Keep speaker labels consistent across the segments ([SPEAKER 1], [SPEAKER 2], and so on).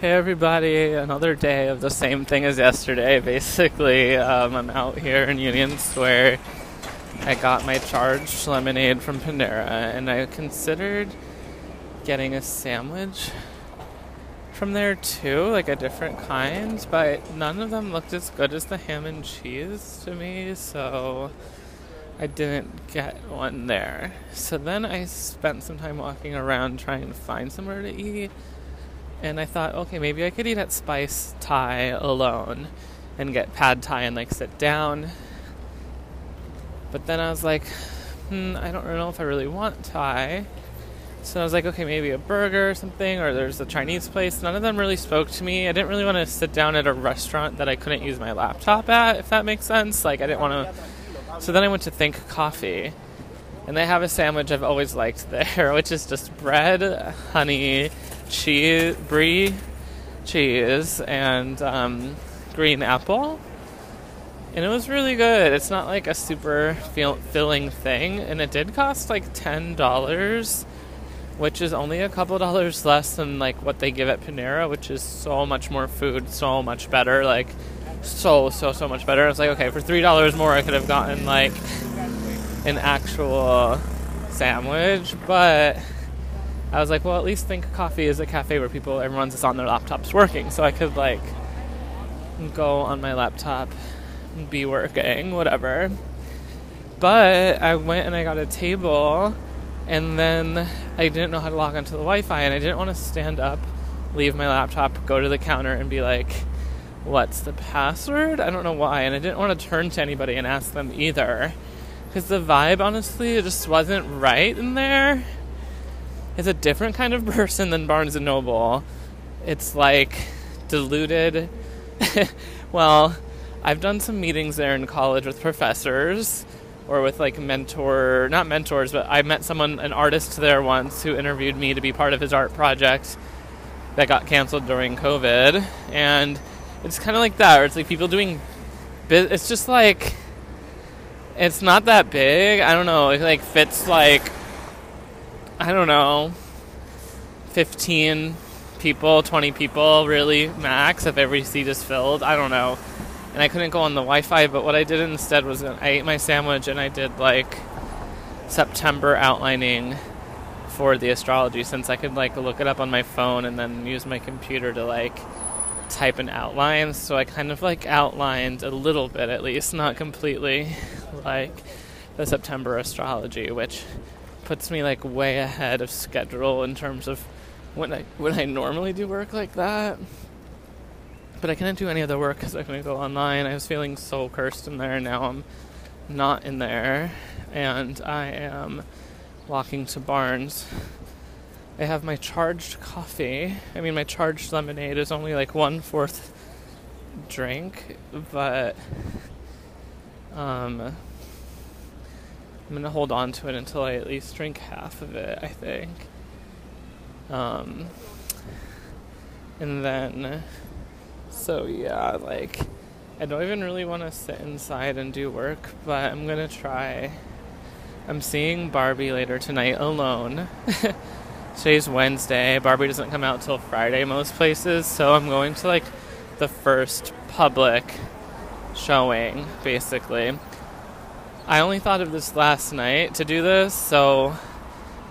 [SPEAKER 1] Hey everybody, another day of the same thing as yesterday. Basically, um, I'm out here in Union Square. I got my charged lemonade from Panera, and I considered getting a sandwich from there too, like a different kind, but none of them looked as good as the ham and cheese to me, so I didn't get one there. So then I spent some time walking around trying to find somewhere to eat and I thought, okay, maybe I could eat at Spice Thai alone and get pad thai and like sit down. But then I was like, hmm, I don't know if I really want Thai. So I was like, okay, maybe a burger or something, or there's a Chinese place. None of them really spoke to me. I didn't really want to sit down at a restaurant that I couldn't use my laptop at, if that makes sense. Like, I didn't want to. So then I went to Think Coffee, and they have a sandwich I've always liked there, which is just bread, honey, cheese, brie cheese, and um, green apple. And it was really good. It's not like a super feel- filling thing, and it did cost like ten dollars, which is only a couple dollars less than like what they give at Panera, which is so much more food, so much better. Like so so so much better. I was like, okay, for three dollars more, I could have gotten like an actual sandwich, but I was like, well, at least Think Coffee is a cafe where people, everyone's just on their laptops working. So I could, like, go on my laptop, be working, whatever. But I went and I got a table, and then I didn't know how to log onto the Wi Fi, and I didn't want to stand up, leave my laptop, go to the counter, and be like, what's the password? I don't know why. And I didn't want to turn to anybody and ask them either. Because the vibe, honestly, it just wasn't right in there. It's a different kind of person than Barnes and Noble. It's like diluted. well, I've done some meetings there in college with professors or with like mentor, not mentors, but I met someone, an artist there once who interviewed me to be part of his art project that got canceled during COVID. And it's kind of like that, where it's like people doing, it's just like, it's not that big. I don't know. It like fits like I don't know, 15 people, 20 people, really max, if every seat is filled. I don't know. And I couldn't go on the Wi Fi, but what I did instead was I ate my sandwich and I did like September outlining for the astrology since I could like look it up on my phone and then use my computer to like type an outline. So I kind of like outlined a little bit at least, not completely, like the September astrology, which puts me like way ahead of schedule in terms of when I when I normally do work like that. But I couldn't do any other work because I couldn't go online. I was feeling so cursed in there. Now I'm not in there, and I am walking to Barnes. I have my charged coffee. I mean, my charged lemonade is only like one fourth drink, but um, I'm gonna hold on to it until I at least drink half of it, I think. Um, and then, so yeah, like, I don't even really want to sit inside and do work, but I'm gonna try. I'm seeing Barbie later tonight alone. Today's Wednesday. Barbie doesn't come out till Friday most places, so I'm going to like the first public showing, basically. I only thought of this last night to do this, so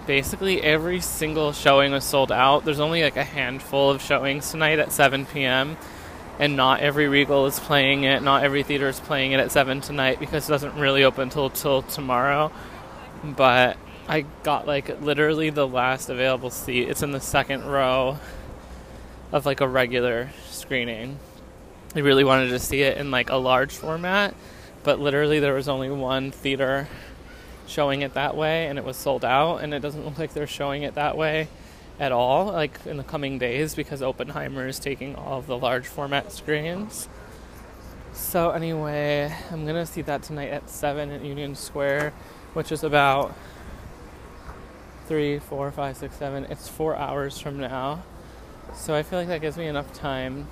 [SPEAKER 1] basically every single showing was sold out. There's only like a handful of showings tonight at 7 p.m. And not every Regal is playing it. Not every theater is playing it at 7 tonight because it doesn't really open until till tomorrow. But I got like literally the last available seat. It's in the second row of like a regular screening. I really wanted to see it in like a large format but literally there was only one theater showing it that way and it was sold out and it doesn't look like they're showing it that way at all like in the coming days because Oppenheimer is taking all of the large format screens. So anyway, I'm going to see that tonight at 7 at Union Square, which is about three, four, five, six, seven. It's 4 hours from now. So I feel like that gives me enough time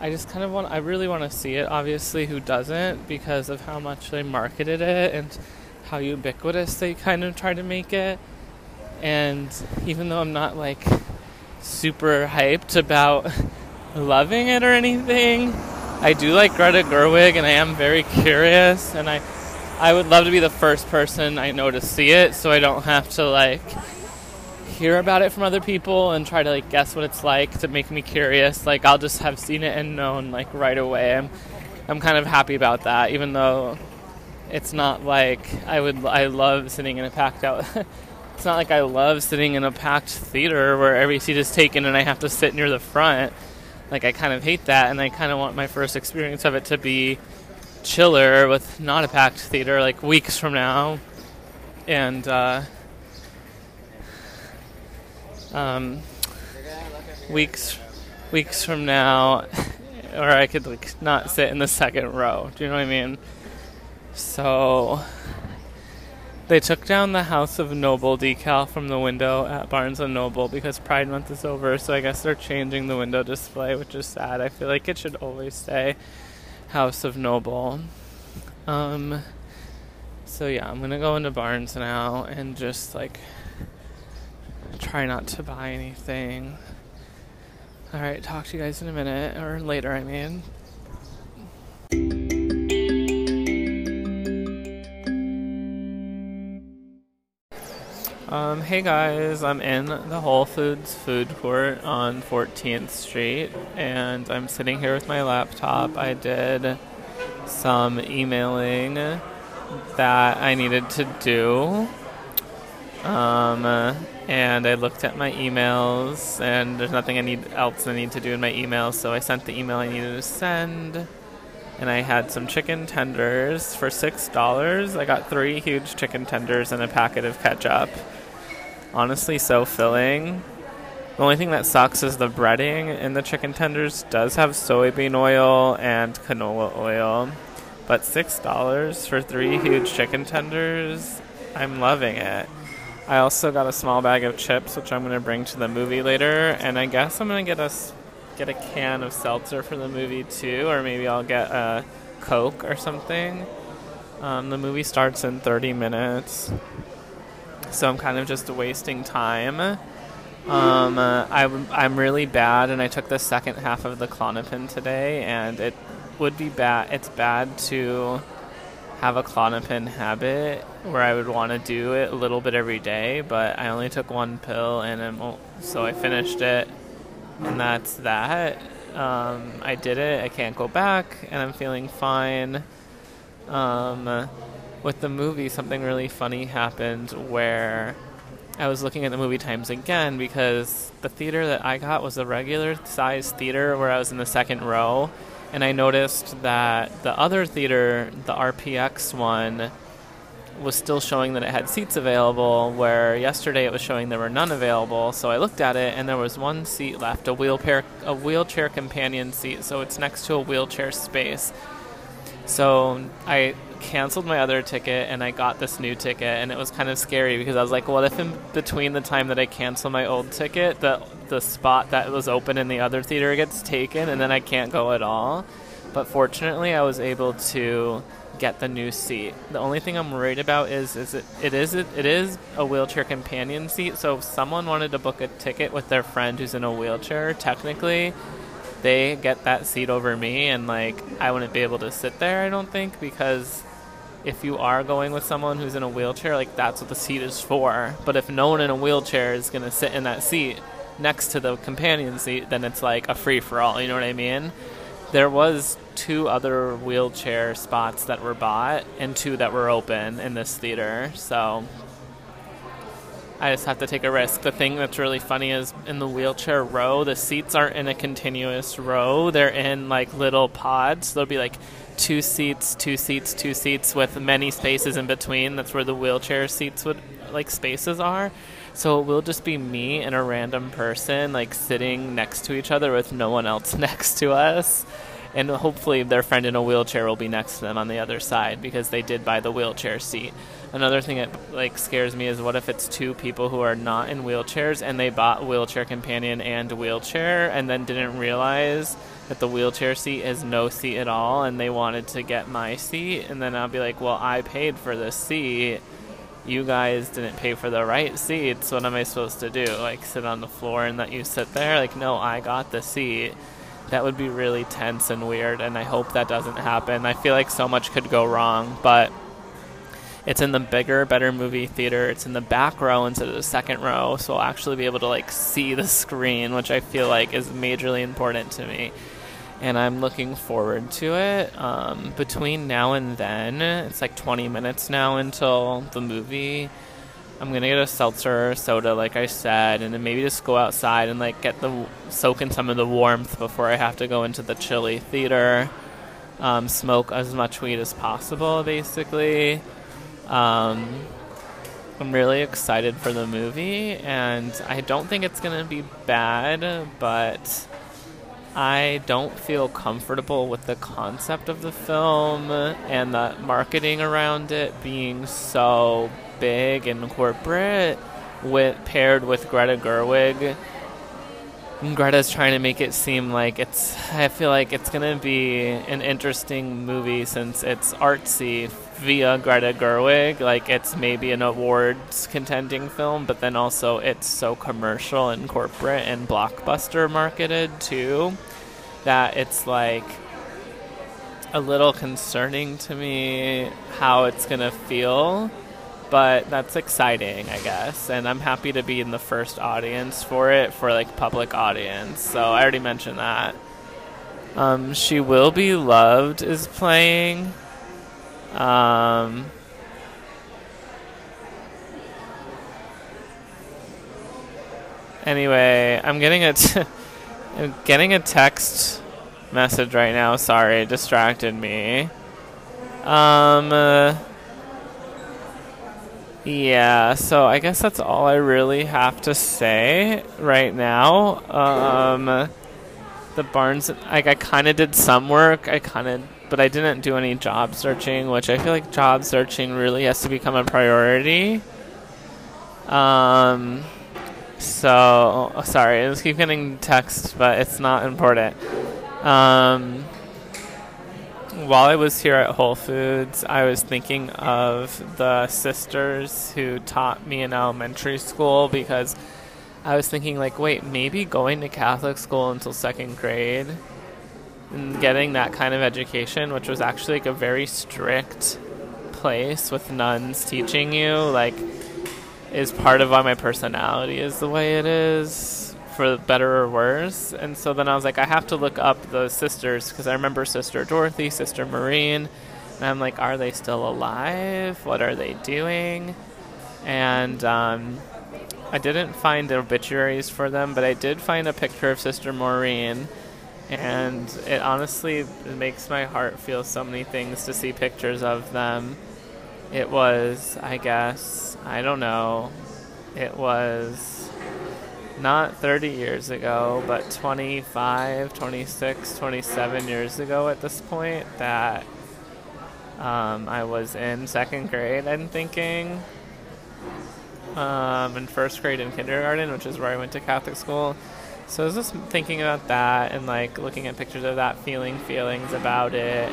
[SPEAKER 1] I just kind of want, I really want to see it. Obviously, who doesn't because of how much they marketed it and how ubiquitous they kind of try to make it. And even though I'm not like super hyped about loving it or anything. I do like Greta Gerwig and I am very curious and I I would love to be the first person I know to see it so I don't have to like hear about it from other people and try to like guess what it's like to make me curious. Like I'll just have seen it and known like right away. I'm I'm kind of happy about that even though it's not like I would I love sitting in a packed out it's not like I love sitting in a packed theater where every seat is taken and I have to sit near the front. Like I kind of hate that and I kind of want my first experience of it to be chiller with not a packed theater like weeks from now. And uh um, weeks weeks from now, or I could like not sit in the second row. Do you know what I mean? So they took down the House of Noble decal from the window at Barnes and Noble because Pride Month is over. So I guess they're changing the window display, which is sad. I feel like it should always say House of Noble. Um. So yeah, I'm gonna go into Barnes now and just like try not to buy anything. All right, talk to you guys in a minute or later. I mean. Um, hey guys, I'm in the Whole Foods food court on 14th Street, and I'm sitting here with my laptop. I did some emailing that I needed to do. Um, and I looked at my emails, and there's nothing I need else I need to do in my emails, so I sent the email I needed to send and I had some chicken tenders for six dollars. I got three huge chicken tenders and a packet of ketchup honestly so filling. The only thing that sucks is the breading in the chicken tenders does have soybean oil and canola oil. But $6 for three huge chicken tenders, I'm loving it. I also got a small bag of chips, which I'm going to bring to the movie later, and I guess I'm going to get a get a can of seltzer for the movie too, or maybe I'll get a Coke or something. Um, the movie starts in 30 minutes so I'm kind of just wasting time. Um, uh, I, I'm really bad, and I took the second half of the Klonopin today, and it would be bad. It's bad to have a Klonopin habit where I would want to do it a little bit every day, but I only took one pill, and I'm, so I finished it, and that's that. Um, I did it. I can't go back, and I'm feeling fine. Um, with the movie, something really funny happened where I was looking at the movie times again because the theater that I got was a regular size theater where I was in the second row. And I noticed that the other theater, the RPX one, was still showing that it had seats available, where yesterday it was showing there were none available. So I looked at it and there was one seat left, a wheelchair, a wheelchair companion seat. So it's next to a wheelchair space. So I canceled my other ticket and I got this new ticket, and it was kind of scary because I was like, what if in between the time that I cancel my old ticket, the the spot that was open in the other theater gets taken, and then I can't go at all? But fortunately, I was able to get the new seat. The only thing I'm worried about is is it it is it, it is a wheelchair companion seat. So if someone wanted to book a ticket with their friend who's in a wheelchair, technically they get that seat over me and like I wouldn't be able to sit there I don't think because if you are going with someone who's in a wheelchair, like that's what the seat is for. But if no one in a wheelchair is going to sit in that seat next to the companion seat, then it's like a free for all. You know what I mean? There was two other wheelchair spots that were bought and two that were open in this theater. So I just have to take a risk. The thing that's really funny is in the wheelchair row, the seats aren't in a continuous row. They're in like little pods. So There'll be like two seats, two seats, two seats with many spaces in between. That's where the wheelchair seats would like spaces are. So it will just be me and a random person like sitting next to each other with no one else next to us. And hopefully their friend in a wheelchair will be next to them on the other side because they did buy the wheelchair seat. Another thing that like scares me is what if it's two people who are not in wheelchairs and they bought wheelchair companion and wheelchair and then didn't realize that the wheelchair seat is no seat at all and they wanted to get my seat and then I'll be like, "Well, I paid for this seat." you guys didn't pay for the right seats. What am I supposed to do? Like sit on the floor and let you sit there? Like, no, I got the seat. That would be really tense and weird, and I hope that doesn't happen. I feel like so much could go wrong, but it's in the bigger, better movie theater. It's in the back row instead of the second row, so I'll actually be able to like see the screen, which I feel like is majorly important to me and I'm looking forward to it. Um, between now and then, it's like 20 minutes now until the movie. I'm gonna get a seltzer soda, like I said, and then maybe just go outside and like get the soak in some of the warmth before I have to go into the chilly theater. Um, smoke as much weed as possible, basically. Um, I'm really excited for the movie, and I don't think it's gonna be bad, but I don't feel comfortable with the concept of the film and the marketing around it being so big and corporate with paired with Greta Gerwig. Greta's trying to make it seem like it's I feel like it's to be an interesting movie since it's artsy via Greta Gerwig. Like it's maybe an awards contending film, but then also it's so commercial and corporate and blockbuster marketed too that it's like a little concerning to me how it's to feel. But that's exciting, I guess. And I'm happy to be in the first audience for it, for like public audience. So I already mentioned that. Um, she Will Be Loved is playing. Um, anyway, I'm getting a t- I'm getting a text message right now. Sorry, distracted me. Um. Uh, yeah, so I guess that's all I really have to say right now. Um, the Barnes, like I kind of did some work. I kind of but I didn't do any job searching, which I feel like job searching really has to become a priority. Um, so sorry, I just keep getting text, but it's not important. Um, while I was here at Whole Foods, I was thinking of the sisters who taught me in elementary school because I was thinking, like, wait, maybe going to Catholic school until second grade and getting that kind of education, which was actually like a very strict place with nuns teaching you, like, is part of why my personality is the way it is, for better or worse. And so then I was like, I have to look up those sisters because I remember Sister Dorothy, Sister Maureen, and I'm like, are they still alive? What are they doing? And um, I didn't find obituaries for them, but I did find a picture of Sister Maureen and it honestly it makes my heart feel so many things to see pictures of them. It was, I guess, I don't know, it was not 30 years ago, but 25, 26, 27 years ago at this point that um, I was in second grade, I'm thinking. Um, in first grade in kindergarten, which is where I went to Catholic school. So I was just thinking about that and like looking at pictures of that, feeling feelings about it.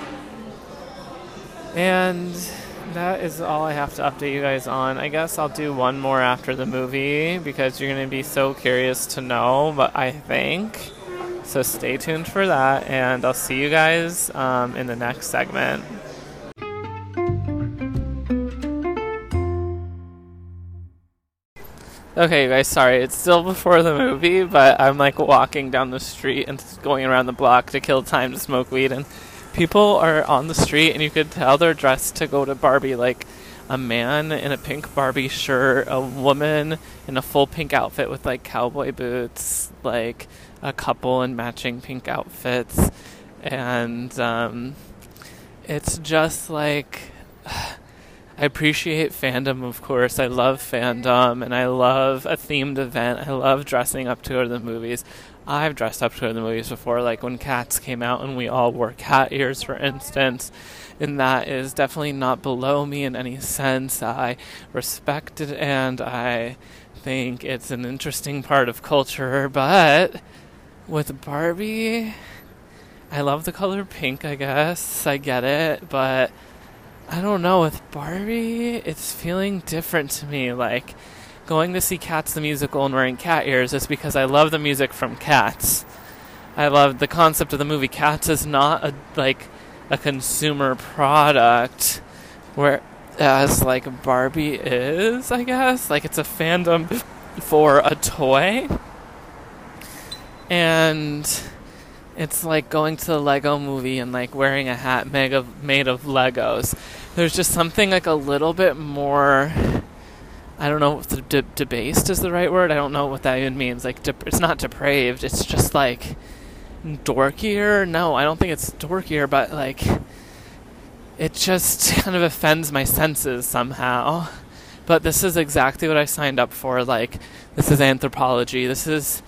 [SPEAKER 1] And that is all I have to update you guys on. I guess I'll do one more after the movie because you're going to be so curious to know But I think. So stay tuned for that, and I'll see you guys um, in the next segment. Okay, guys, sorry. It's still before the movie, but I'm like walking down the street and going around the block to kill time to smoke weed. And people are on the street, and you could tell they're dressed to go to Barbie. Like a man in a pink Barbie shirt, a woman in a full pink outfit with like cowboy boots, like a couple in matching pink outfits. And um, it's just like. I appreciate fandom, of course. I love fandom, and I love a themed event. I love dressing up to go to the movies. I've dressed up to to the movies before, like when Cats came out and we all wore cat ears, for instance. And that is definitely not below me in any sense. I respect it and I think it's an interesting part of culture. But with Barbie, I love the color pink, I guess. I get it, but I don't know, with Barbie, it's feeling different to me. Like, going to see Cats the musical and wearing cat ears is because I love the music from Cats. I love the concept of the movie. Cats is not a like a consumer product, whereas like Barbie is, I guess. Like it's a fandom for a toy, and it's like going to the Lego movie and like wearing a hat made of made of Legos. There's just something like a little bit more I don't know if de- debased is the right word. I don't know what that even means. Like, de- it's not depraved. It's just like dorkier. No, I don't think it's dorkier, but like, it just kind of offends my senses somehow. But this is exactly what I signed up for. Like, this is anthropology. This is.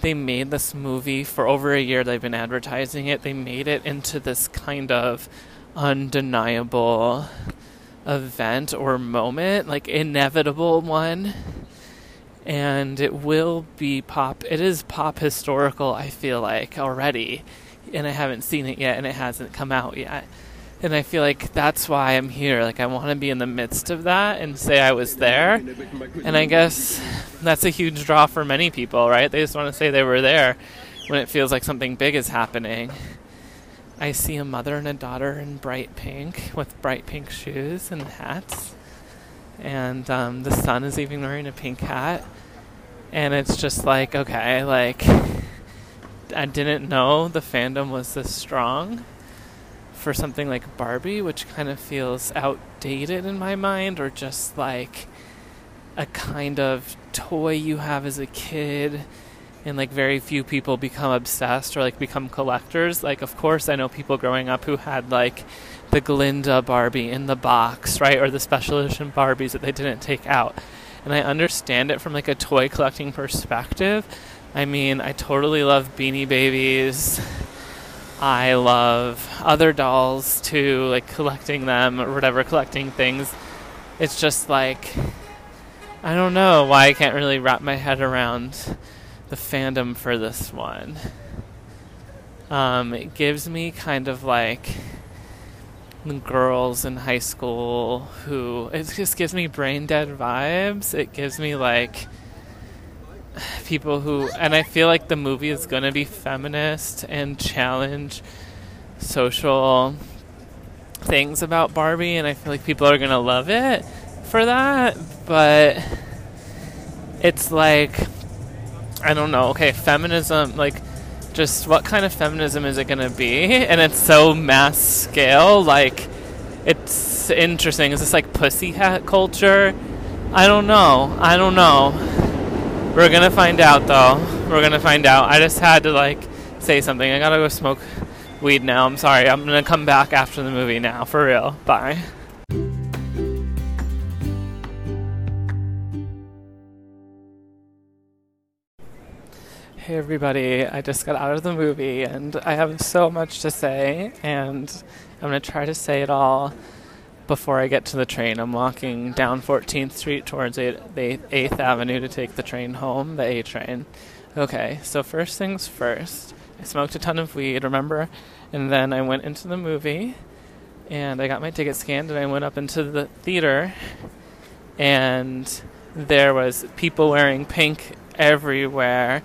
[SPEAKER 1] They made this movie for over a year. They've been advertising it. They made it into this kind of undeniable event or moment, like inevitable one. And it will be pop. It is pop historical, I feel like, already. And I haven't seen it yet, and it hasn't come out yet. And I feel like that's why I'm here. Like, I want to be in the midst of that and say I was there. And I guess that's a huge draw for many people, right? They just want to say they were there when it feels like something big is happening. I see a mother and a daughter in bright pink with bright pink shoes and hats. And um, the son is even wearing a pink hat. And it's just like, okay, like, I didn't know the fandom was this strong for something like Barbie, which kind of feels outdated in my mind, or just like a kind of toy you have as a kid and like very few people become obsessed or like become collectors. Like, of course, I know people growing up who had like the Glinda Barbie in the box, right, or the special edition Barbies that they didn't take out. And I understand it from like a toy collecting perspective. I mean, I totally love Beanie Babies. I love other dolls too, like collecting them or whatever, collecting things. It's just like, I don't know why I can't really wrap my head around the fandom for this one. Um, it gives me kind of like the girls in high school who it just gives me brain dead vibes. It gives me like people who and I feel like the movie is going to be feminist and challenge social things about Barbie and I feel like people are going to love it for that, but it's like I don't know. Okay, feminism, like, just what kind of feminism is it going to be? And it's so mass scale. Like, it's interesting. Is this like pussy hat culture? I don't know. I don't know. We're to find out, though. We're to find out. I just had to, like, say something. I got to go smoke weed now. I'm sorry. I'm to come back after the movie now. For real. Bye. Hey everybody, I just got out of the movie and I have so much to say, and I'm going to try to say it all before I get to the train. I'm walking down 14th Street towards the 8th Avenue to take the train home, the A train. Okay, so first things first, I smoked a ton of weed, remember? And then I went into the movie and I got my ticket scanned and I went up into the theater and there was people wearing pink everywhere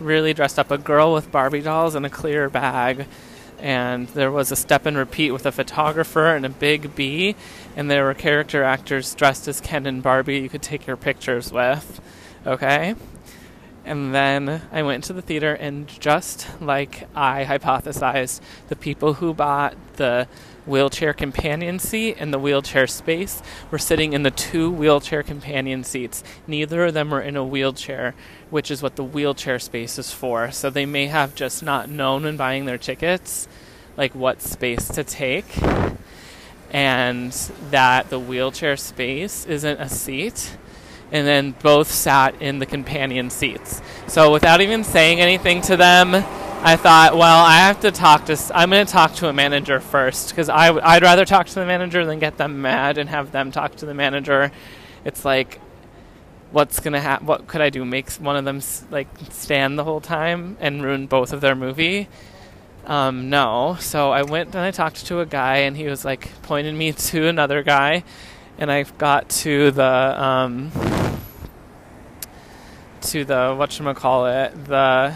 [SPEAKER 1] really dressed up a girl with Barbie dolls in a clear bag. And there was a step and repeat with a photographer and a big bee. And there were character actors dressed as Ken and Barbie you could take your pictures with. Okay? And then I went to the theater, and just like I hypothesized, the people who bought the wheelchair companion seat and the wheelchair space were sitting in the two wheelchair companion seats. Neither of them were in a wheelchair, which is what the wheelchair space is for. So they may have just not known when buying their tickets like what space to take and that the wheelchair space isn't a seat and then both sat in the companion seats. So without even saying anything to them, I thought, well, I have to talk to. I'm going to talk to a manager first because I'd rather talk to the manager than get them mad and have them talk to the manager. It's like, what's to happen? What could I do? Make one of them like stand the whole time and ruin both of their movie? um, no. So I went and I talked to a guy, and he was like pointed me to another guy, and I got to the um, to the what call it the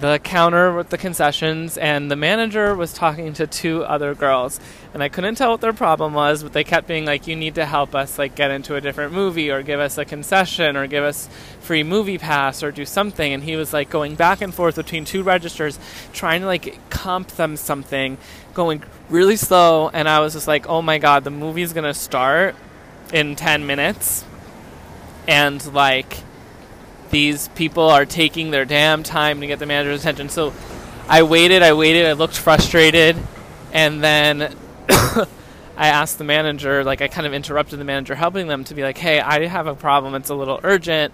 [SPEAKER 1] the counter with the concessions, and the manager was talking to two other girls, and I couldn't tell what their problem was, but they kept being like, "You need to help us like get into a different movie, or give us a concession, or give us free movie pass, or do something." And he was like going back and forth between two registers, trying to like comp them something, going really slow, and I was just like, "Oh my god, the movie's gonna start in ten minutes," and like these people are taking their damn time to get the manager's attention. So I waited, I waited, I looked frustrated, and then I asked the manager, like I kind of interrupted the manager helping them to be like, hey, I have a problem, it's a little urgent.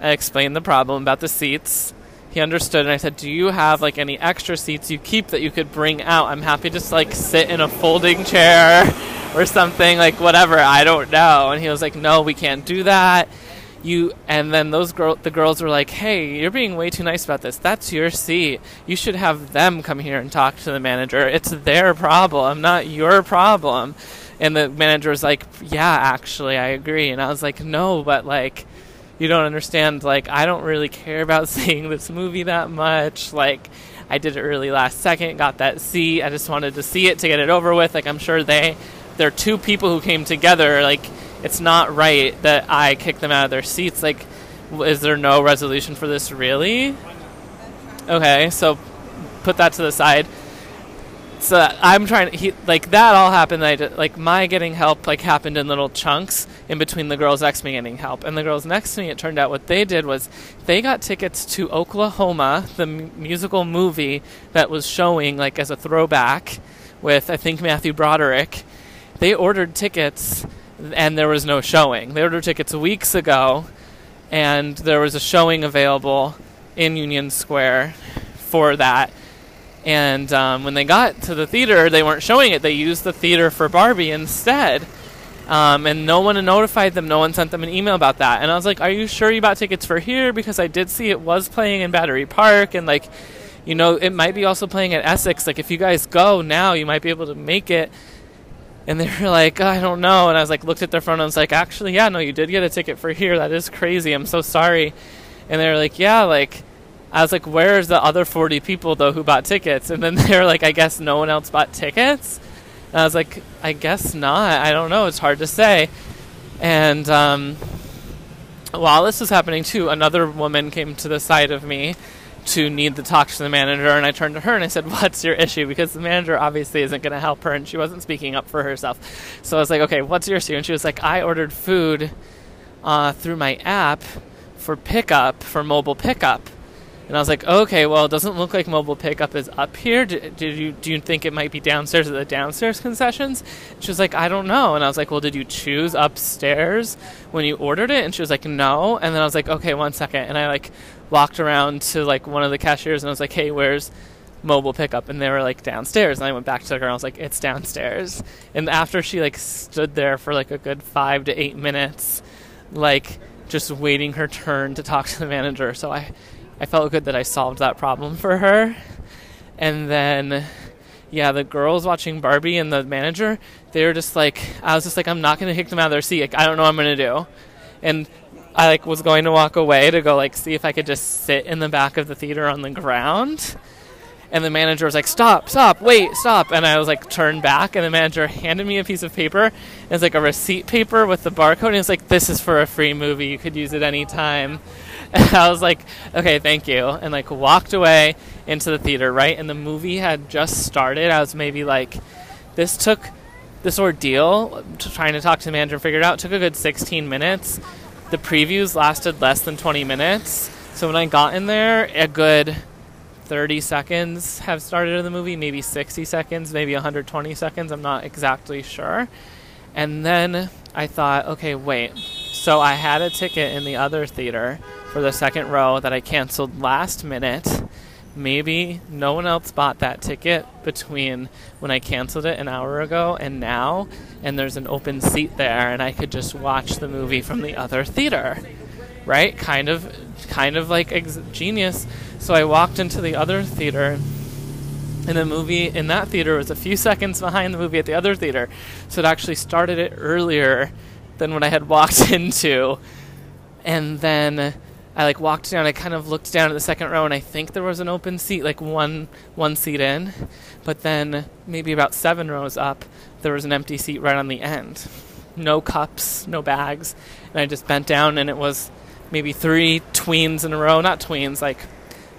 [SPEAKER 1] I explained the problem about the seats. He understood, and I said, "Do you have like any extra seats you keep that you could bring out? I'm happy to just like sit in a folding chair or something, like whatever. I don't know." And he was like, "No, we can't do that." You and then those girl the girls were like hey you're being way too nice about this. That's your seat. You should have them come here and talk to the manager. It's their problem not your problem. And the manager was like yeah actually i agree. And i was like no but like you don't understand. Like i don't really care about seeing this movie that much. Like i did it early last second got that seat. I just wanted to see it to get it over with. Like i'm sure they there are two people who came together like it's not right that I kick them out of their seats. Like, is there no resolution for this really? Okay, so put that to the side. So I'm trying to he, like that all happened. I like my getting help like happened in little chunks in between the girls next to me getting help and the girls next to me. It turned out what they did was they got tickets to Oklahoma, the musical movie that was showing like as a throwback with I think Matthew Broderick. They ordered tickets and there was no showing. They ordered tickets weeks ago, and there was a showing available in Union Square for that. And um, when they got to the theater, they weren't showing it. They used the theater for Barbie instead. Um, and no one notified them. No one sent them an email about that. And I was like, "Are you sure you bought tickets for here? Because I did see it was playing in Battery Park, and like, you know, it might be also playing at Essex. Like, if you guys go now, you might be able to make it." And they were like, I don't know. And I was like, looked at their phone and I was like, actually, yeah, no, you did get a ticket for here. That is crazy. I'm so sorry. And they were like, yeah, like, I was like, where's the other 40 people, though, who bought tickets? And then they were like, I guess no one else bought tickets? And I was like, I guess not. I don't know. It's hard to say. And um, while this was happening, too, another woman came to the side of me to need to talk to the manager and I turned to her and I said, "What's your issue?" because the manager obviously isn't going to help her and she wasn't speaking up for herself. So I was like, "Okay, what's your issue?" and she was like, "I ordered food uh, through my app for pickup for mobile pickup." And I was like, okay, well, it doesn't look like mobile pickup is up here. Did, did, you do you think it might be downstairs at the downstairs concessions? She was like, I don't know. And I was like, well, did you choose upstairs when you ordered it? And she was like, no. And then I was like, okay, one second. And I like walked around to like one of the cashiers and I was like, hey, where's mobile pickup? And they were like downstairs. And I went back to the girl and I was like, it's downstairs. And after she like stood there for like a good five to eight minutes, like just waiting her turn to talk to the manager. So I I felt good that I solved that problem for her. And then, yeah, the girls watching Barbie and the manager, they were just like, I was just like, I'm not gonna kick them out of their seat. Like, I don't know what I'm gonna do. And I like was going to walk away to go like see if I could just sit in the back of the theater on the ground. And the manager was like, "Stop! Stop! Wait! Stop!" And I was like, turned back, and the manager handed me a piece of paper. It's like a receipt paper with the barcode, and it's like, "This is for a free movie. You could use it anytime." And I was like, okay, thank you. And like walked away into the theater, right? And the movie had just started. I was maybe like, this took this ordeal trying to talk to the manager and figure it out took a good 16 minutes. The previews lasted less than 20 minutes. So when I got in there, a good 30 seconds have started in the movie, maybe 60 seconds, maybe 120 seconds. I'm not exactly sure. And then I thought, okay, wait. So I had a ticket in the other theater for the second row that I canceled last minute. Maybe no one else bought that ticket between when I canceled it an hour ago and now, and there's an open seat there, and I could just watch the movie from the other theater. Right? Kind of, kind of like ex- genius. So I walked into the other theater And the movie in that theater was a few seconds behind the movie at the other theater. So it actually started it earlier than what I had walked into. And then I like walked down, I kind of looked down at the second row and I think there was an open seat, like one one seat in. But then maybe about seven rows up, there was an empty seat right on the end. No cups, no bags. And I just bent down and it was maybe three tweens in a row, not tweens, like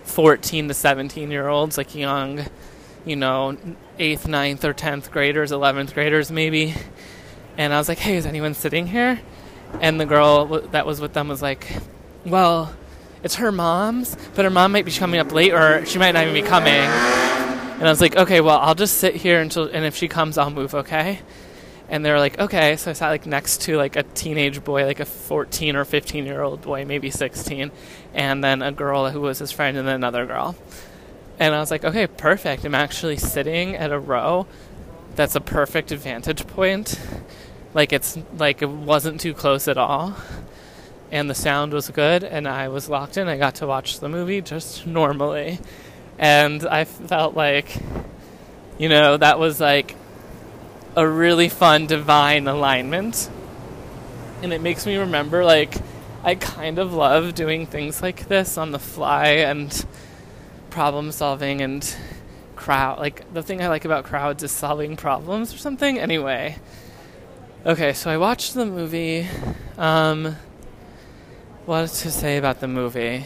[SPEAKER 1] 14 to 17 year olds, like young you know, eighth, ninth, or tenth graders, eleventh graders maybe. And I was like, "Hey, is anyone sitting here?" And the girl that was with them was like, "Well, it's her mom's, but her mom might be coming up late, or she might not even be coming." And I was like, "Okay, well, I'll just sit here until, and if she comes, I'll move, okay?" And they were like, "Okay." So I sat like next to like a teenage boy, like a 14 or 15 year old boy, maybe 16, and then a girl who was his friend, and then another girl. And I was like, okay, perfect. I'm actually sitting at a row that's a perfect vantage point. Like it's like it wasn't too close at all. And the sound was good and I was locked in. I got to watch the movie just normally. And I felt like you know, that was like a really fun divine alignment. And it makes me remember like I kind of love doing things like this on the fly and problem solving and crowd like the thing I like about crowds is solving problems or something. Anyway. Okay, so I watched the movie. Um what to say about the movie?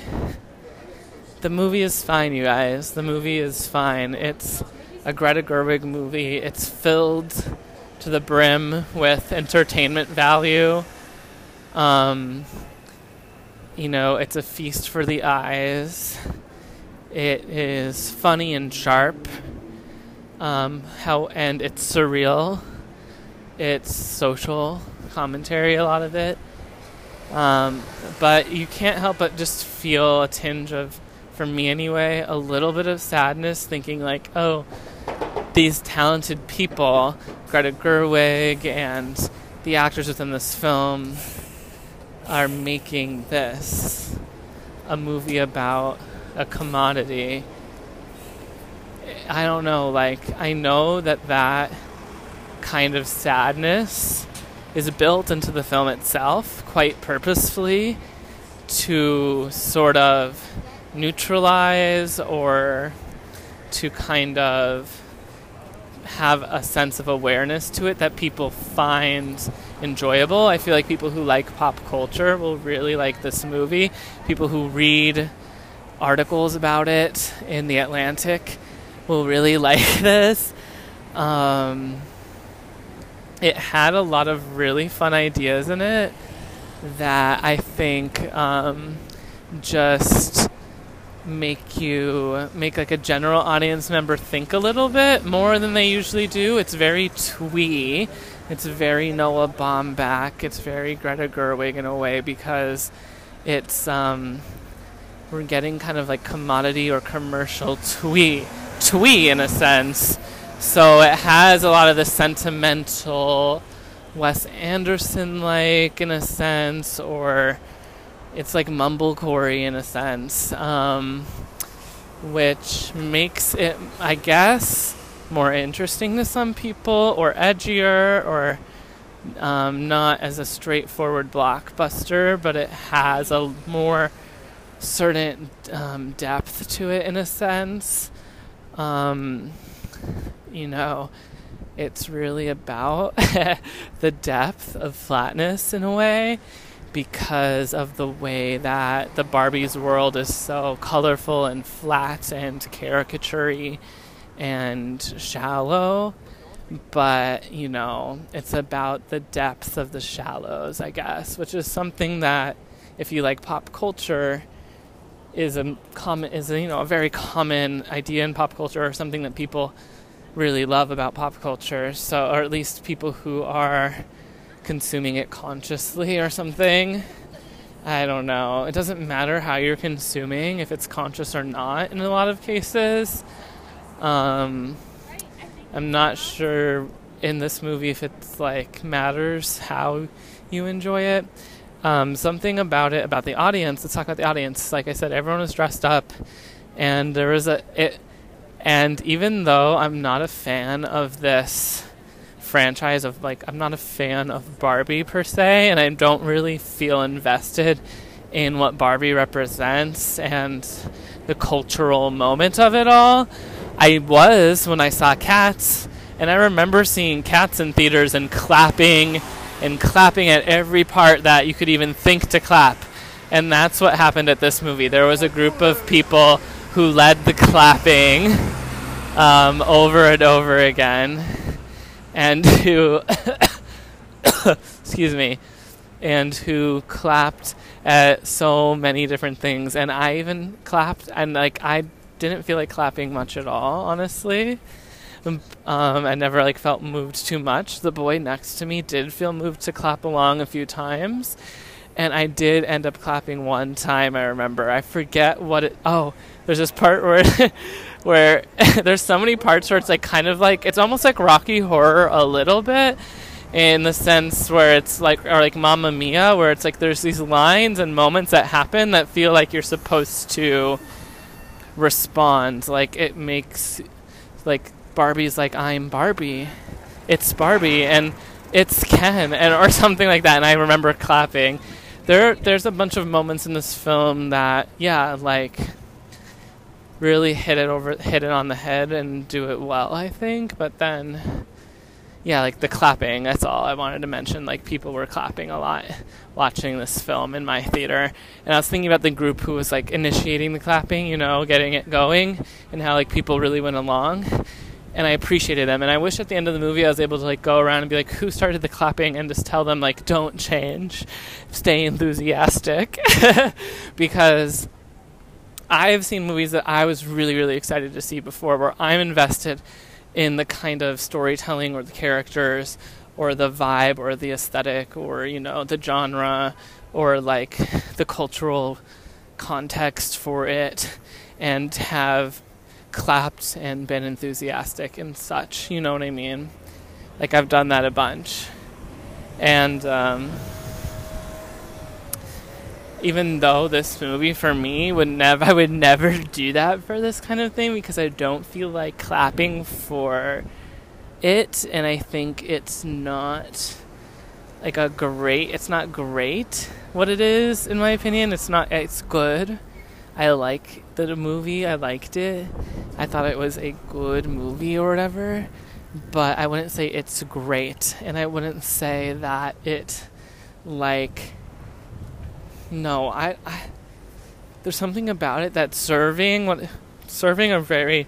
[SPEAKER 1] The movie is fine, you guys. The movie is fine. It's a Greta Gerwig movie. It's filled to the brim with entertainment value. Um, you know, it's a feast for the eyes. It is funny and sharp. Um, how and it's surreal. It's social commentary, a lot of it. Um, but you can't help but just feel a tinge of, for me anyway, a little bit of sadness, thinking like, oh, these talented people, Greta Gerwig and the actors within this film, are making this a movie about a commodity. I don't know, like, I know that that kind of sadness is built into the film itself quite purposefully to sort of neutralize or to kind of have a sense of awareness to it that people find enjoyable. I feel like people who like pop culture will really like this movie. People who read articles about it in the Atlantic will really like this. Um, it had a lot of really fun ideas in it that I think um, just make you make like a general audience member think a little bit more than they usually do. It's very twee. It's very Noah Baumbach. It's very Greta Gerwig in a way because it's um, we're getting kind of like commodity or commercial twee twee in a sense. So it has a lot of the sentimental Wes Anderson like in a sense, or it's like mumblecore in a sense, um, which makes it, I guess, more interesting to some people, or edgier, or um, not as a straightforward blockbuster, but it has a more certain um, depth to it in a sense. Um, you know, it's really about the depth of flatness in a way because of the way that the Barbie's world is so colorful and flat and caricature and shallow. But, you know, it's about the depth of the shallows, I guess, which is something that, if you like pop culture, is a common is a, you know a very common idea in pop culture or something that people really love about pop culture so or at least people who are consuming it consciously or something i don't know it doesn't matter how you're consuming if it's conscious or not in a lot of cases um, i'm not sure in this movie if it's like matters how you enjoy it um, something about it about the audience. Let's talk about the audience. Like I said, everyone was dressed up, and there was a it. And even though I'm not a fan of this franchise of like I'm not a fan of Barbie per se and I don't really feel invested in what Barbie represents and the cultural moment of it all. I was when I saw Cats and I remember seeing Cats in theaters and clapping and clapping at every part that you could even think to clap. And that's what happened at this movie. There was a group of people who led the clapping um, over and over again, and who, excuse me, and who clapped at so many different things. And I even clapped, and like I didn't feel like clapping much at all, honestly. Um, I never like felt moved too much. The boy next to me did feel moved to clap along a few times, and I did end up clapping one time. I remember. I forget what it. Oh, there's this part where. where there's so many parts where it's like kind of like it's almost like Rocky Horror a little bit in the sense where it's like or like Mamma Mia where it's like there's these lines and moments that happen that feel like you're supposed to respond like it makes like Barbie's like I'm Barbie it's Barbie and it's Ken and or something like that and I remember clapping there there's a bunch of moments in this film that yeah like really hit it over hit it on the head and do it well I think. But then yeah like the clapping that's all I wanted to mention. Like people were clapping a lot watching this film in my theater. And I was thinking about the group who was like initiating the clapping you know getting it going and how like people really went along. And I appreciated them. And I wish at the end of the movie I was able to like go around and be like, who started the clapping, and just tell them like, don't change, stay enthusiastic, because I've seen movies that I was really really excited to see before, where I'm invested in the kind of storytelling or the characters or the vibe or the aesthetic or you know the genre or like the cultural context for it and have clapped and been enthusiastic and such. You know what I mean? Like I've done that a bunch, and um, even though this movie for me would never, I would never do that for this kind of thing because I don't feel like clapping for it, and I think it's not like a great. It's not great what it is in my opinion. It's not. It's good I like the movie. I liked it. I thought it was a good movie or whatever. But I wouldn't say it's great. And I wouldn't say that it, like, no, I, I there's something about it that serving what serving a very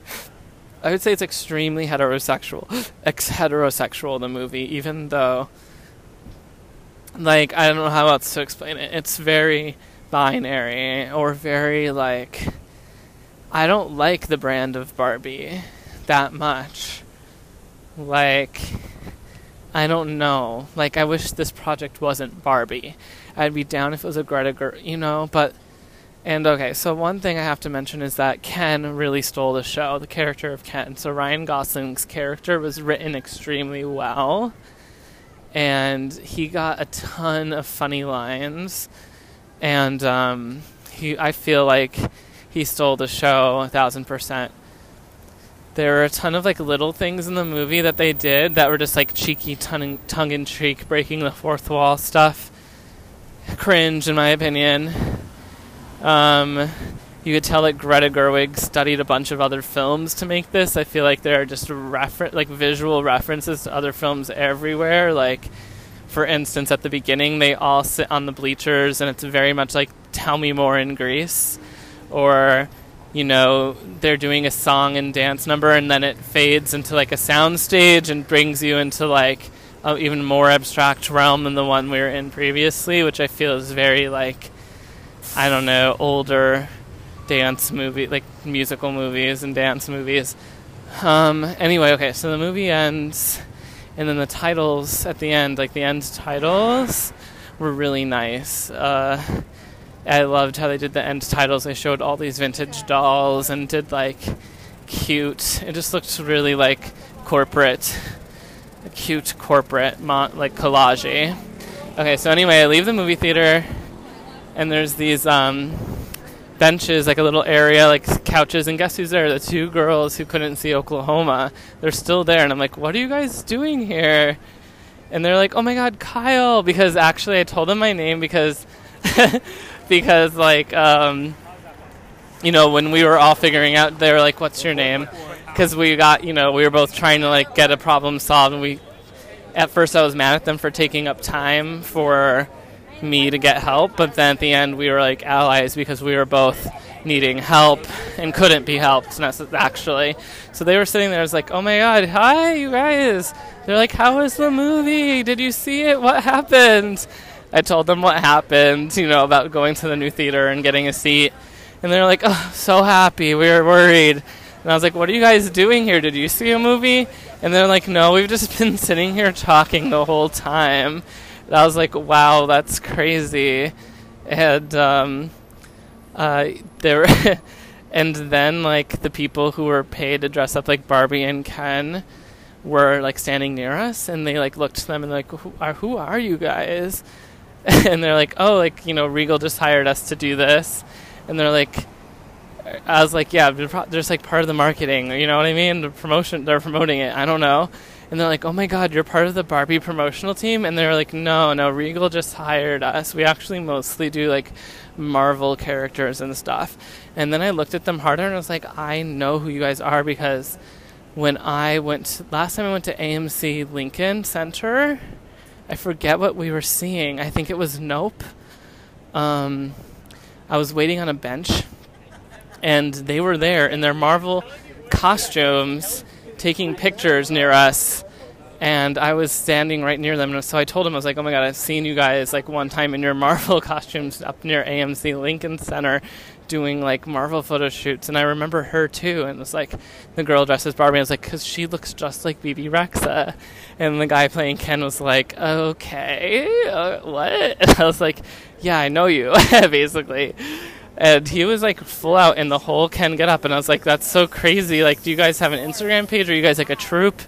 [SPEAKER 1] I would say it's extremely heterosexual ex heterosexual the movie even though like I don't know how else to explain it it's very binary or very like I don't like the brand of Barbie that much. Like I don't know. Like I wish this project wasn't Barbie. I'd be down if it was a Greta Gerwig, you know, but and okay, so one thing I have to mention is that Ken really stole the show, the character of Ken. So Ryan Gosling's character was written extremely well. And he got a ton of funny lines and um, he, I feel like he stole the show a thousand percent. There were a ton of like little things in the movie that they did that were just like cheeky tongue tongue in cheek, breaking the fourth wall stuff. Cringe, in my opinion. Um, you could tell that Greta Gerwig studied a bunch of other films to make this. I feel like there are just refer- like visual references to other films everywhere. Like for instance, at the beginning, they all sit on the bleachers, and it's very much like "Tell Me More" in Grease, or you know, they're doing a song and dance number, and then it fades into like a sound stage and brings you into like an even more abstract realm than the one we were in previously, which I feel is very like I don't know older dance movie like musical movies and dance movies. Um, anyway, okay, so the movie ends and then the titles at the end, like the end titles, were really nice. Uh, I loved how they did the end titles. They showed all these vintage dolls and did like cute. It just looked really like corporate, a cute corporate like collage. Okay, so anyway, I leave the movie theater, and there's these um, benches, like a little area, like couches, and guess who's there? The two girls who couldn't see Oklahoma. They're still there, and I'm like, what are you guys doing here? And they're like, oh my god, Kyle, because actually I told them my name because because like um, you know when we were all figuring out, they were like, what's your name? Because we got you know we were both trying to like get a problem solved, and we at first I was mad at them for taking up time for me to get help, but then at the end we were like allies because we were both needing help and couldn't be helped actually. So they were sitting there, I was like, oh my god, hi you guys. They're like, how was the movie? Did you see it? What happened? I told them what happened, you know, about going to the new theater and getting a seat. And they're like, oh, so happy. We were worried. And I was like, what are you guys doing here? Did you see a movie? And they're like, no, we've just been sitting here talking the whole time. And I was like, wow, that's crazy. And um, uh, there, and then like the people who were paid to dress up like Barbie and Ken were like standing near us, and they like looked to them and like, who are, who are you guys? and they're like, oh, like you know, Regal just hired us to do this, and they're like. I was like, yeah, there's like part of the marketing, you know what I mean? The promotion, they're promoting it. I don't know and they're like, "Oh my God, you're part of the Barbie promotional team," and they're like, "No, no, Regal just hired us. We actually mostly do like Marvel characters and stuff." And then I looked at them harder and I was like, "I know who you guys are because when I went to, last time I went to AMC Lincoln Center, I forget what we were seeing. I think it was Nope. Um, I was waiting on a bench, and they were there in their Marvel costumes taking pictures near us and I was standing right near them. And so I told him, I was like, oh my God, I've seen you guys like one time in your Marvel costumes up near AMC Lincoln Center doing like Marvel photo shoots. And I remember her too. And it was like the girl dressed as Barbie. I was like, because she looks just like Bebe Rexha," And the guy playing Ken was like, okay, uh, what? And I was like, yeah, I know you, basically and he was like full out in the whole Ken get up, and I was like, "That's so crazy! Like, do you guys have an Instagram page? Or are you guys like a troupe?"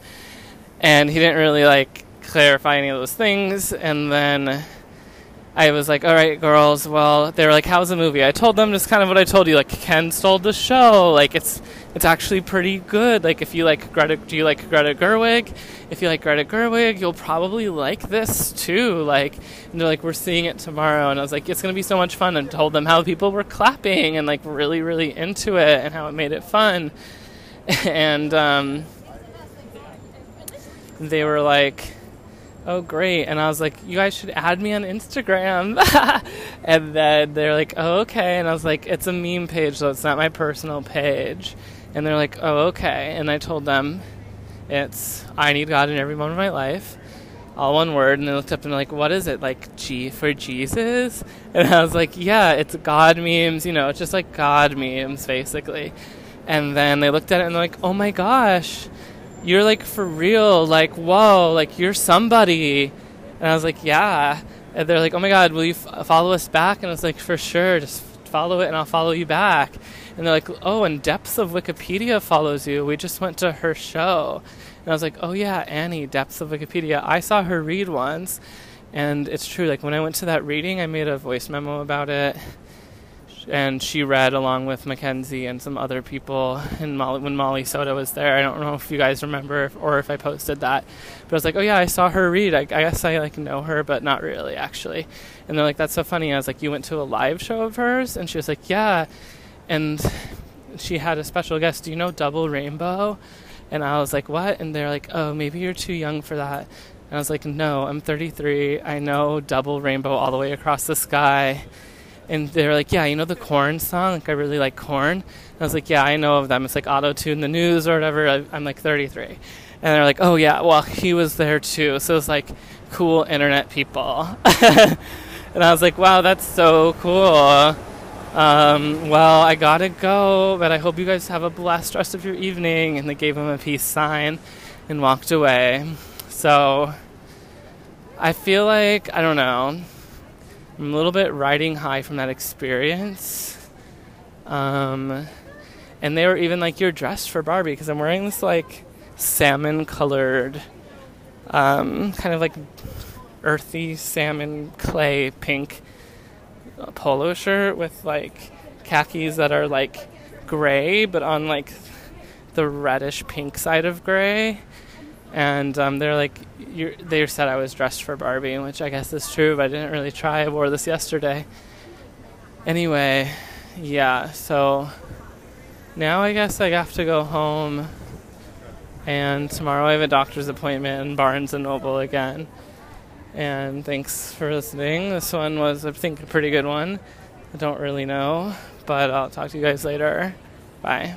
[SPEAKER 1] And he didn't really like clarify any of those things, and then I was like, "All right, girls. Well, they were like, how's the movie?" I told them just kind of what I told you. Like, Ken stole the show. Like, it's it's actually pretty good. Like, if you like Greta, do you like Greta Gerwig? If you like Greta Gerwig, you'll probably like this too. Like, and they're like, we're seeing it tomorrow, and I was like, it's gonna be so much fun. And told them how people were clapping and like really, really into it, and how it made it fun. and um, they were like, oh great and i was like you guys should add me on instagram and then they're like oh, okay and i was like it's a meme page so it's not my personal page and they're like, oh, okay. And I told them it's I need God in every moment of my life. All one word. And they looked up and like, what is it? Like G for Jesus? And I was like, yeah, it's God memes. You know, it's just like God memes, basically. And then they looked at it and they're like, oh my gosh, you're like for real. Like, whoa, like you're somebody. And I was like, yeah. And they're like, oh my God, will you f- follow us back? And I was like, for sure, just follow it and I'll follow you back and they're like, oh, and Depths of Wikipedia follows you. We just went to her show. And I was like, oh, yeah, Annie, Depths of Wikipedia. I saw her read once, and it's true. Like, when I went to that reading, I made a voice memo about it. And she read along with Mackenzie and some other people. And Molly, when Molly Soda was there, I don't know if you guys remember or if I posted that, but I was like, "Oh yeah, I saw her read. I, I guess I like know her, but not really actually." And they're like, "That's so funny." I was like, "You went to a live show of hers?" And she was like, "Yeah." and she had a special guest. Do you know Double Rainbow? And I was like, what? And they're like, oh, maybe you're too young for that. And I was like, no, I'm 33. I know Double Rainbow all the way across the sky. And they're like, yeah, you know the corn song? Like, I really like corn. And I was like, yeah, I know of them. It's like auto tune the news or whatever. I, I'm like 33. And they're like, oh, yeah, well, he was there too. So it's like cool internet people. and I was like, wow, that's so cool. Um, well, I gotta go, but I hope you guys have a blessed rest of your evening. And they gave him a peace sign and walked away. So I feel like, I don't know, I'm a little bit riding high from that experience. Um, and they were even like, You're dressed for Barbie because I'm wearing this like salmon colored, um, kind of like earthy salmon clay pink polo shirt with like khakis that are like gray, but on like the reddish pink side of gray. And um, they're like, they said I was dressed for Barbie, which I guess is true, but I didn't really try. I wore this yesterday. Anyway, yeah, so now I guess I have to go home. And tomorrow I have a doctor's appointment in Barnes and Noble again. And thanks for listening. This one was, I think, a pretty good one. I don't really know, but I'll talk to you guys later. Bye.